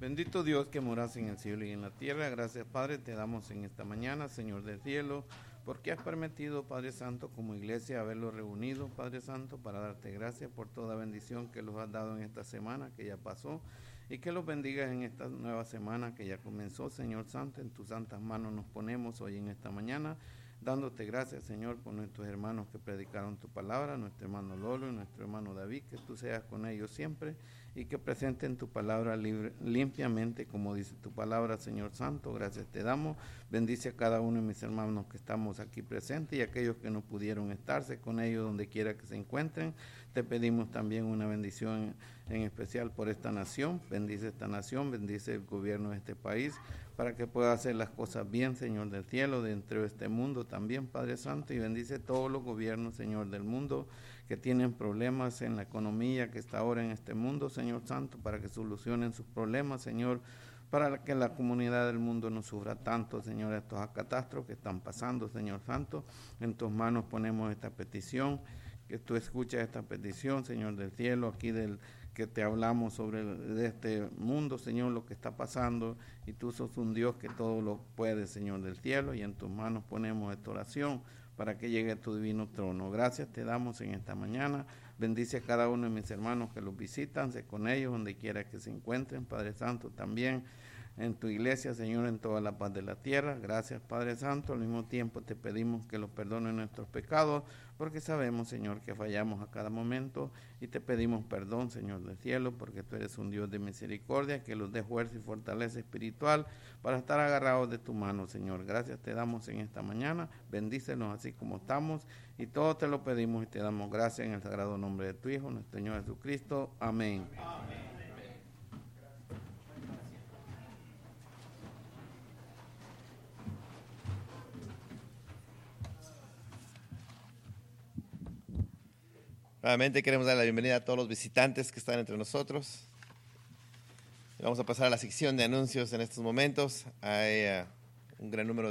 Bendito Dios que moras en el cielo y en la tierra. Gracias, Padre, te damos en esta mañana, Señor del cielo, porque has permitido, Padre Santo, como iglesia, haberlo reunido, Padre Santo, para darte gracias por toda bendición que los has dado en esta semana que ya pasó y que los bendigas en esta nueva semana que ya comenzó, Señor Santo. En tus santas manos nos ponemos hoy en esta mañana, dándote gracias, Señor, por nuestros hermanos que predicaron tu palabra, nuestro hermano Lolo y nuestro hermano David, que tú seas con ellos siempre y que presenten tu palabra limpiamente, como dice tu palabra, Señor Santo. Gracias te damos. Bendice a cada uno de mis hermanos que estamos aquí presentes y aquellos que no pudieron estarse con ellos donde quiera que se encuentren. Te pedimos también una bendición en especial por esta nación. Bendice esta nación, bendice el gobierno de este país para que pueda hacer las cosas bien, Señor del cielo, dentro de este mundo también, Padre Santo, y bendice todos los gobiernos, Señor del mundo, que tienen problemas en la economía que está ahora en este mundo, Señor Santo, para que solucionen sus problemas, Señor, para que la comunidad del mundo no sufra tanto, Señor, estos catástrofes que están pasando, Señor Santo. En tus manos ponemos esta petición, que tú escuches esta petición, Señor del cielo, aquí del que te hablamos sobre de este mundo, Señor, lo que está pasando, y tú sos un Dios que todo lo puede, Señor del cielo, y en tus manos ponemos esta oración para que llegue a tu divino trono. Gracias te damos en esta mañana. Bendice a cada uno de mis hermanos que los visitan, sé con ellos donde quiera que se encuentren, Padre Santo, también en tu iglesia, Señor, en toda la paz de la tierra. Gracias, Padre Santo. Al mismo tiempo te pedimos que los perdones nuestros pecados, porque sabemos, Señor, que fallamos a cada momento y te pedimos perdón, Señor del cielo, porque tú eres un Dios de misericordia, que los dé fuerza y fortaleza espiritual para estar agarrados de tu mano, Señor. Gracias te damos en esta mañana. Bendícenos así como estamos y todo te lo pedimos y te damos gracias en el sagrado nombre de tu Hijo, nuestro Señor Jesucristo. Amén. Amén. Nuevamente queremos dar la bienvenida a todos los visitantes que están entre nosotros. Vamos a pasar a la sección de anuncios en estos momentos. Hay uh, un gran número de